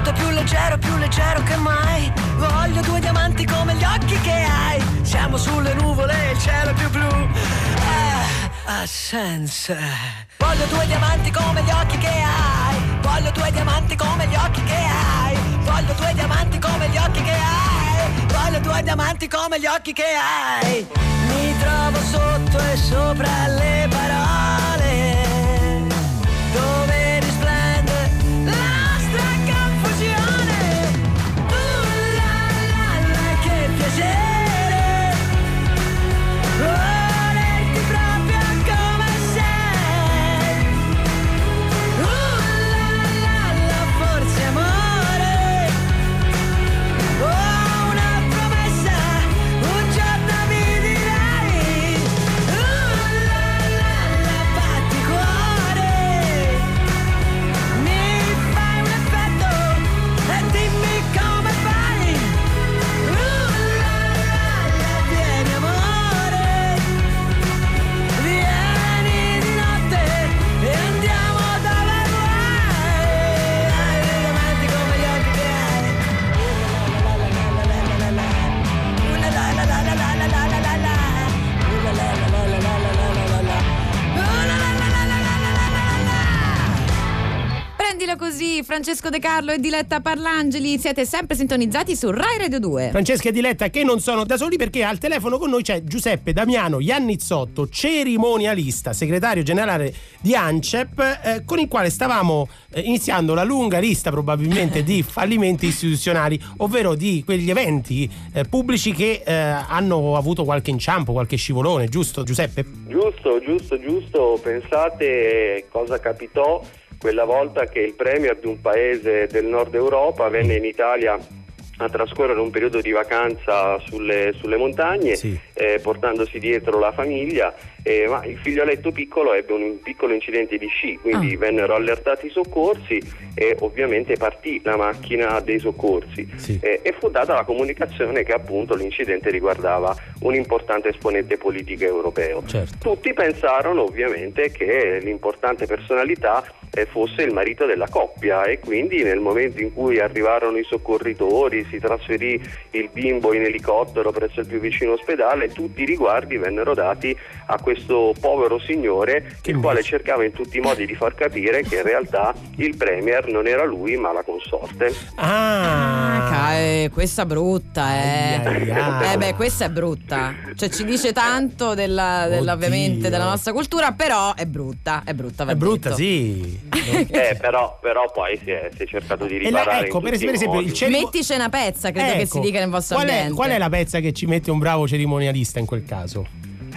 Tutto più leggero, più leggero che mai. Voglio due diamanti come gli occhi che hai. Siamo sulle nuvole, il cielo è più blu. Ah, assenza. Voglio due diamanti come gli occhi che hai. Voglio due diamanti come gli occhi che hai. Voglio due diamanti come gli occhi che hai. Voglio due diamanti come gli occhi che hai. Mi trovo sotto e sopra le parole. Così Francesco De Carlo e Diletta Parlangeli. Siete sempre sintonizzati su Rai Radio 2. Francesca e Diletta che non sono da soli perché al telefono con noi c'è Giuseppe Damiano Iannizzotto, cerimonialista, segretario generale di ANCEP, eh, con il quale stavamo eh, iniziando la lunga lista probabilmente di fallimenti istituzionali, ovvero di quegli eventi eh, pubblici che eh, hanno avuto qualche inciampo, qualche scivolone, giusto Giuseppe? Giusto, giusto, giusto. Pensate cosa capitò quella volta che il premier di un paese del nord Europa venne in Italia a trascorrere un periodo di vacanza sulle, sulle montagne, eh, portandosi dietro la famiglia, eh, ma il figlioletto piccolo ebbe un piccolo incidente di sci, quindi Ah. vennero allertati i soccorsi e ovviamente partì la macchina dei soccorsi Eh, e fu data la comunicazione che appunto l'incidente riguardava un importante esponente politico europeo. Tutti pensarono ovviamente che l'importante personalità fosse il marito della coppia e quindi nel momento in cui arrivarono i soccorritori, si trasferì il bimbo in elicottero presso il più vicino ospedale, tutti i riguardi vennero dati a questo povero signore, il quale cercava in tutti i modi di far capire che in realtà il premier non era lui ma la consorte. Ah, ca- eh, questa brutta, eh. ai, ai. Eh beh, questa è brutta. Cioè ci dice tanto della, della- ovviamente della nostra cultura, però è brutta, è brutta. va È brutta, sì. Eh, però, però poi si è, si è cercato di E la- riparare ecco, in per, tutti per i esempio, il cerimo- Mettici una pezza, credo che si Ecco, dica nel vostro qual è, ambiente. qual è la pezza che ci mette un bravo cerimonialista in quel caso?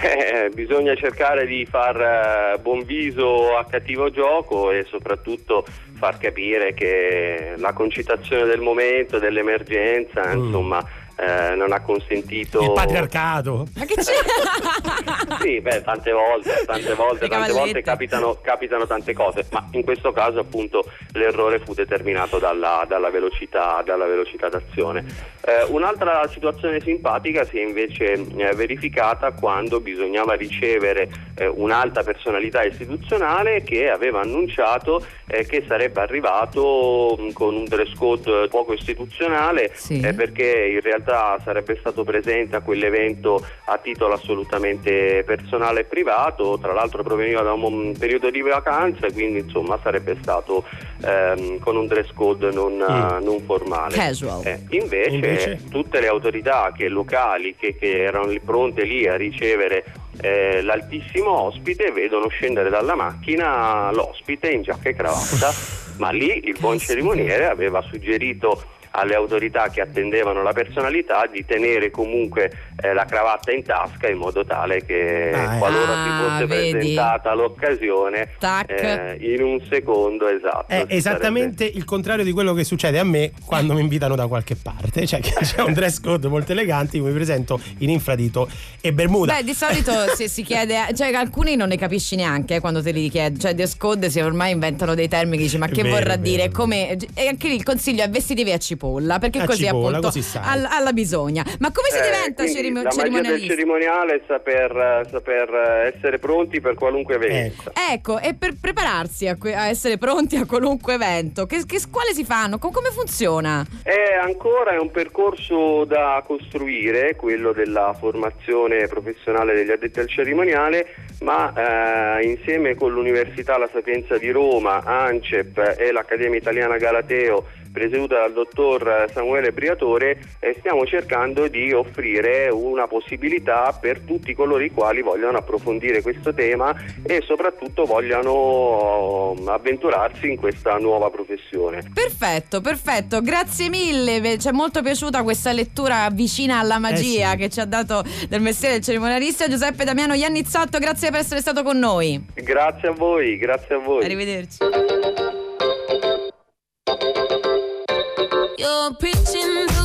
Eh, bisogna cercare di far eh, buon viso a cattivo gioco e soprattutto far capire che la concitazione del momento, dell'emergenza, insomma, eh, non ha consentito. Mm. Il patriarcato. Ma che c'è? Sì, beh, tante volte, tante volte, Le tante volte capitano, capitano tante cose, ma in questo caso appunto l'errore fu determinato dalla, dalla velocità, dalla velocità d'azione. Eh, un'altra situazione simpatica si è invece eh, verificata quando bisognava ricevere eh, un'alta personalità istituzionale che aveva annunciato eh, che sarebbe arrivato mh, con un dress code poco istituzionale eh, perché in realtà sarebbe stato presente a quell'evento a titolo assolutamente personale e privato, tra l'altro proveniva da un periodo di vacanze, quindi insomma sarebbe stato ehm, con un dress code non, Mm. non formale. Casual. Eh, invece, Invece? tutte le autorità che locali che, che erano lì pronte lì a ricevere eh, l'altissimo ospite vedono scendere dalla macchina l'ospite in giacca e cravatta, ma lì il buon cerimoniere aveva suggerito alle autorità che attendevano la personalità di tenere comunque eh, la cravatta in tasca in modo tale che Ah, eh. qualora Ah, si fosse vedi. presentata l'occasione Tac. eh, in un secondo esatto È si esattamente il contrario di quello che succede a me quando mi invitano da qualche parte. Cioè, che c'è un dress code molto elegante, io mi presento in infradito e bermuda. Beh, di solito se si chiede, cioè alcuni non ne capisci neanche eh, quando te li chiedi, cioè dress code si ormai inventano dei termini, dici ma che vero, vorrà è dire? vero. Come, e anche lì il consiglio è vestitevi a cipolla, perché A così cipolla, appunto così sai. al- alla bisogna. Ma come si Eh, diventa quindi cerimo- la magia del cerimoniale è saper, saper essere pronti per qualunque evento Ecco, e per prepararsi a, que- a essere pronti a qualunque evento, che, che scuole si fanno? Co- come funziona? È ancora è un percorso da costruire, quello della formazione professionale degli addetti al cerimoniale, ma eh, insieme con l'Università La Sapienza di Roma, ANCEP e l'Accademia Italiana Galateo, presieduta dal dottor Samuele Briatore, eh, stiamo cercando di offrire una possibilità per tutti coloro i quali vogliono approfondire questo tema e soprattutto vogliano eh, avventurarsi in questa nuova professione. Perfetto, perfetto, grazie mille. Ci è molto piaciuta questa lettura vicina alla magia Eh sì. che ci ha dato del mestiere del cerimonialista Giuseppe Damiano Iannizzotto. Grazie per essere stato con noi. Grazie a voi, grazie a voi. Arrivederci. You're preaching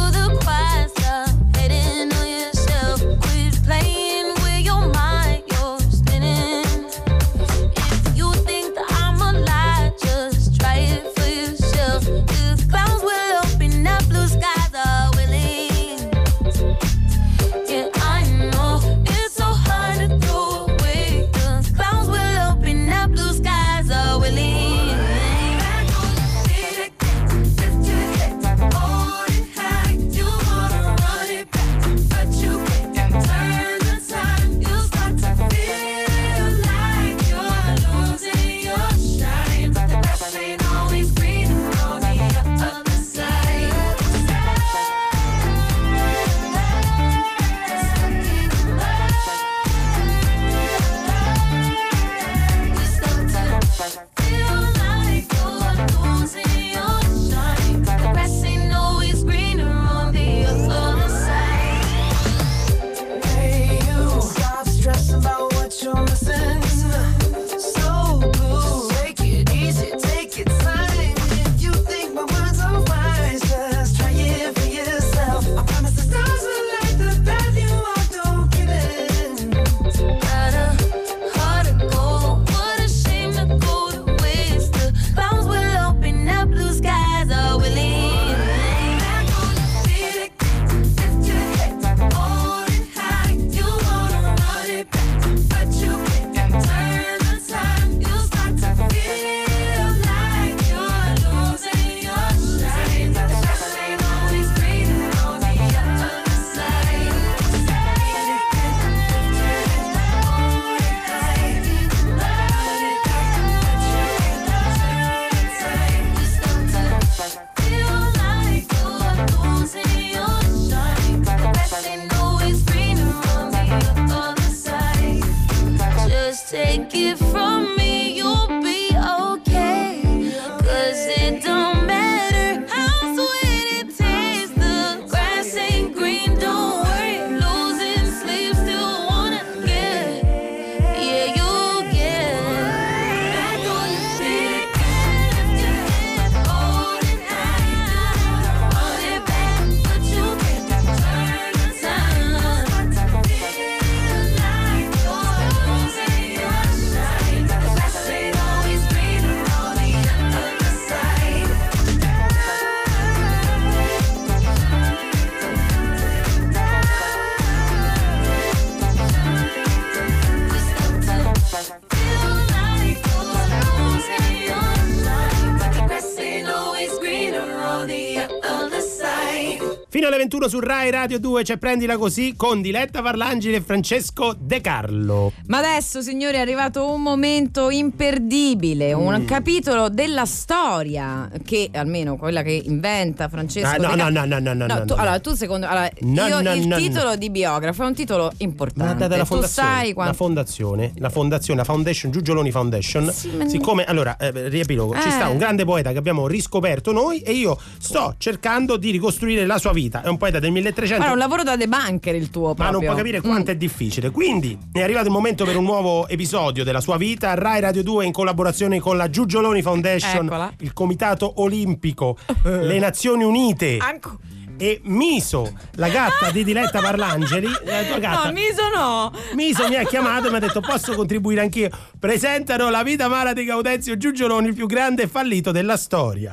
21 su Rai Radio 2 c'è Prendila Così con Diletta Parlangeli e Francesco De Carlo. Ma adesso, signori, è arrivato un momento imperdibile, un Mm. capitolo della storia che almeno quella che inventa Francesco. Ah, no, De no, Car- no, no, no, no, no, tu, no. allora, tu secondo allora, No, io no, il no, titolo no. di biografo è un titolo importante. Ma dalla tu fondazione, sai la quanto fondazione, la fondazione, la foundation, Giugioloni Foundation. ma- Siccome, allora, eh, riepilogo, ci Eh. sta un grande poeta che abbiamo riscoperto noi e io sto cercando di ricostruire la sua vita. È un poeta del 1300. Guarda, un lavoro da debunker il tuo Ma proprio. non può capire quanto è difficile. Quindi è arrivato il momento per un nuovo episodio della sua vita. Rai Radio 2 in collaborazione con la Giugioloni Foundation, Eccola. il Comitato Olimpico, le Nazioni Unite. Anco- E Miso, la gatta di Diletta Parlangeli, la tua gatta. No, Miso no. Miso mi ha chiamato e mi ha detto posso contribuire anch'io. Presentano la vita amara di Gaudenzio Giugioloni, il più grande fallito della storia.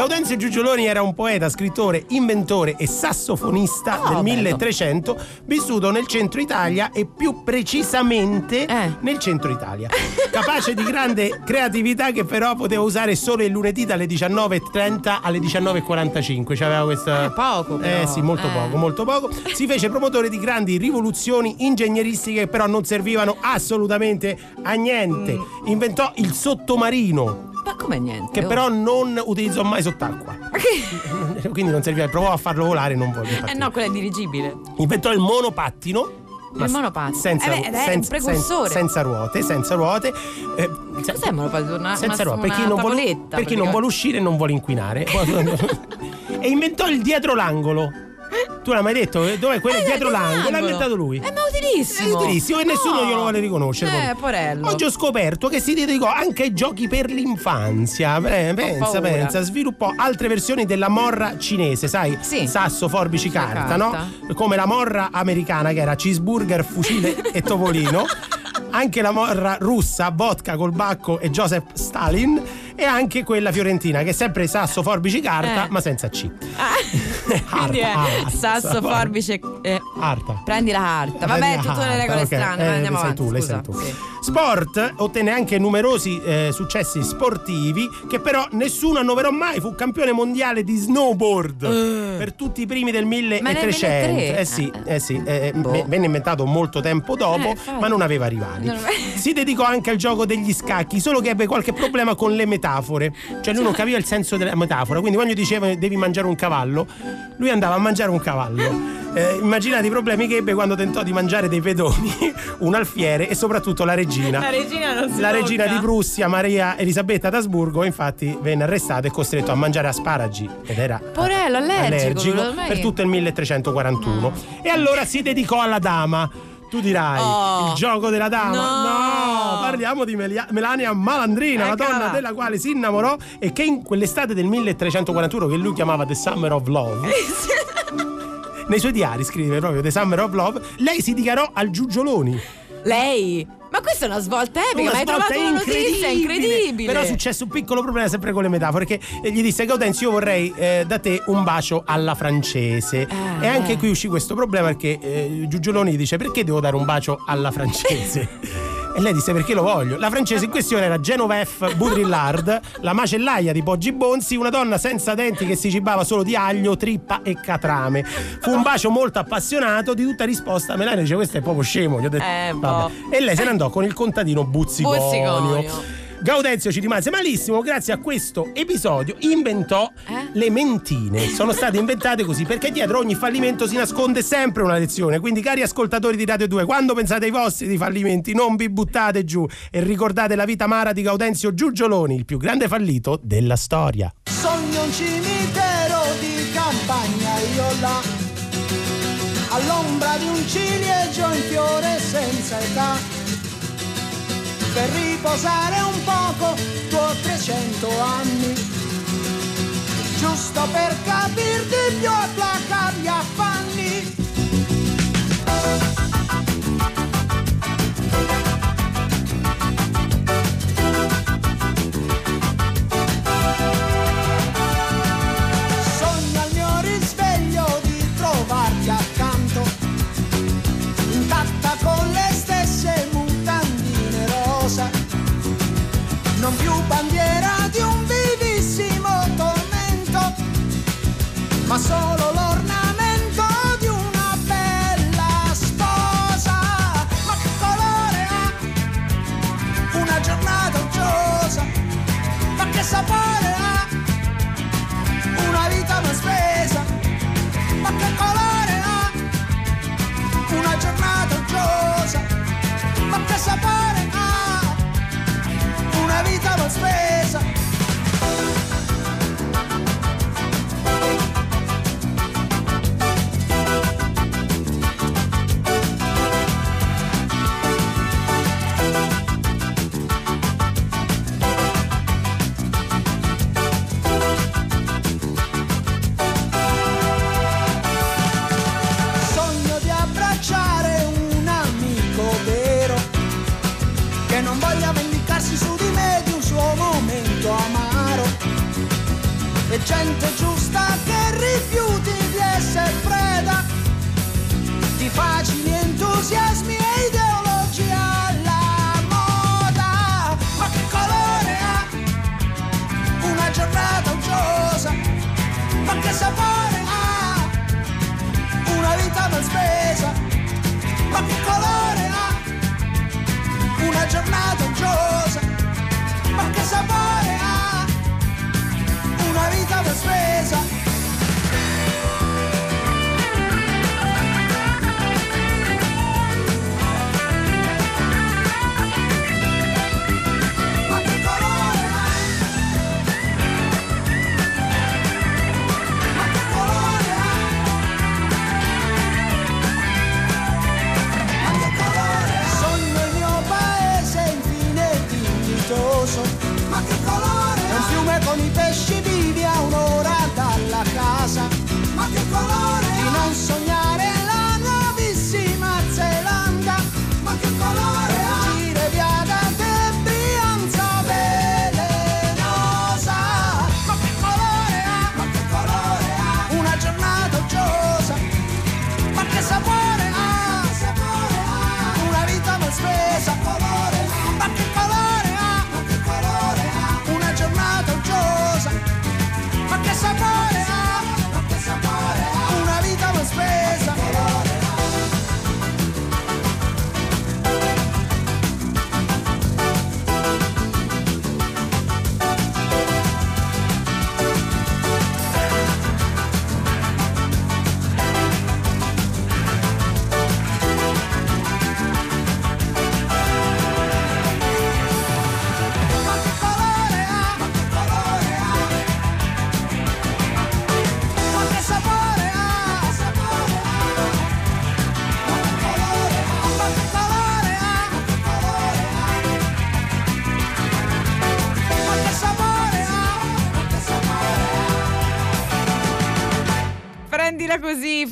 Gaudenzio Giugioloni era un poeta, scrittore, inventore e sassofonista Oh, del bello. 1300, vissuto nel centro Italia e più precisamente Eh. nel centro Italia. Capace di grande creatività che però poteva usare solo il lunedì dalle 19.30 alle 19.45. C'aveva questa... Eh, poco, però. Eh sì, molto Eh. poco, molto poco. Si fece promotore di grandi rivoluzioni ingegneristiche che però non servivano assolutamente a niente. Mm. Inventò il sottomarino, Ma come niente? che oh. però non utilizzò mai sott'acqua. Quindi non serviva, provò a farlo volare e non volle. Eh no, quello è dirigibile. Inventò il monopattino. ma Il monopattino. Senza, Eh beh, ed è un senza- precursore. senza- senza ruote, senza ruote. eh, Cos'è il monopattino? Una, senza ruote, per chi, non vuole, per chi non vuole uscire e non vuole inquinare. e inventò il dietro l'angolo. Tu l'hai mai detto? Dov'è quello Eh, dietro dietro l'angolo? L'ha inventato lui. Eh, ma utilissimo. È utilissimo e nessuno No. glielo vuole riconoscere. Eh, porello. Oggi ho scoperto che si dedicò anche ai giochi per l'infanzia. Eh, pensa, pensa. Sviluppò altre versioni della morra cinese, sai? Sì. Sasso, forbici, carta, carta. no? Come la morra americana che era cheeseburger, fucile e topolino. Anche la morra russa, vodka col bacco e Joseph Stalin. E anche quella fiorentina, che è sempre sasso, forbici, carta, Eh. ma senza C. Ah, quindi è Arta, sasso, forbice. eh, Arta. prendi la carta. Vabbè, tutte le regole ok. strane. Eh, andiamo sai avanti. tu, le sai tu. Sì. Sport ottenne anche numerosi eh, successi sportivi che però nessuno annoverò mai. Fu campione mondiale di snowboard per tutti i primi del Ma nel 1300. 1300? Eh sì, Eh, eh sì, eh, Boh. ve- venne inventato molto tempo dopo, Eh, ma non aveva rivali. Non Si dedicò anche al gioco degli scacchi, solo che ebbe qualche problema con le metafore. Cioè lui non capiva il senso della metafora, quindi quando dicevano devi mangiare un cavallo, lui andava a mangiare un cavallo. Eh, immaginate i problemi che ebbe quando tentò di mangiare dei pedoni, un alfiere e soprattutto la regina. La regina La regina di Prussia, Maria Elisabetta d'Asburgo, infatti venne arrestato e costretto a mangiare asparagi ed era Porello, allergico, lo- per tutto il 1341. E allora si dedicò alla dama. Tu dirai, Oh. il gioco della dama? No. parliamo di Melia- Melania Malandrina, la Eccola. donna della quale si innamorò e che in quell'estate del 1341, che lui chiamava The Summer of Love, nei suoi diari scrive proprio The Summer of Love, lei si dichiarò al Giugioloni. Lei. Ma questa è una svolta epica. Una Ma hai trovato una notizia incredibile. Però è successo un piccolo problema sempre con le metafore. Che gli disse Gaudenzio, io vorrei eh, da te un bacio alla francese. Ah, e anche eh. qui uscì questo problema perché eh, Giugioloni dice perché devo dare un bacio alla francese? E lei disse perché lo voglio. La francese in questione era Genoveffe Baudrillard, la macellaia di Poggi Bonzi, una donna senza denti che si cibava solo di aglio, trippa e catrame. Fu un bacio molto appassionato, di tutta risposta Melania dice questo è proprio scemo. Gli ho detto, Eh, boh. E lei se ne andò con il contadino Buzziconio. Buzziconio. Gaudenzio ci rimase malissimo, grazie a questo episodio inventò Eh? le mentine. Sono state inventate così perché dietro ogni fallimento si nasconde sempre una lezione. Quindi, cari ascoltatori di Radio 2, quando pensate ai vostri di fallimenti, non vi buttate giù e ricordate la vita amara di Gaudenzio Giugioloni, il più grande fallito della storia. Sogno un cimitero di campagna io là All'ombra di un ciliegio in fiore senza età Per riposare un poco tuo 300 anni. Giusto per capirti più placare gli affanni Una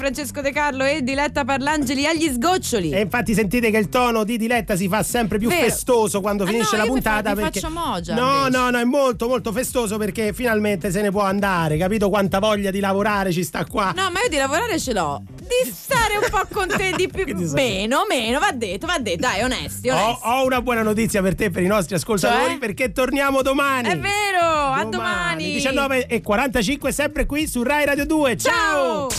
Francesco De Carlo e Diletta Parlangeli agli sgoccioli. E infatti sentite che il tono di Diletta si fa sempre più Vero. festoso quando Ah, finisce no, la io mi fa- puntata. perché... faccio mogia, No, invece. no, no, è molto molto festoso perché finalmente se ne può andare, capito quanta voglia di lavorare ci sta qua. No, ma io di lavorare ce l'ho. Di stare un po' con te di più. meno, meno, va detto, va detto. Dai, onesti, Ho, onesti. ho una buona notizia per te per i nostri ascoltatori Cioè? perché torniamo domani. È vero, a domani. 19 e 45 sempre qui su Rai Radio 2. Ciao. Ciao.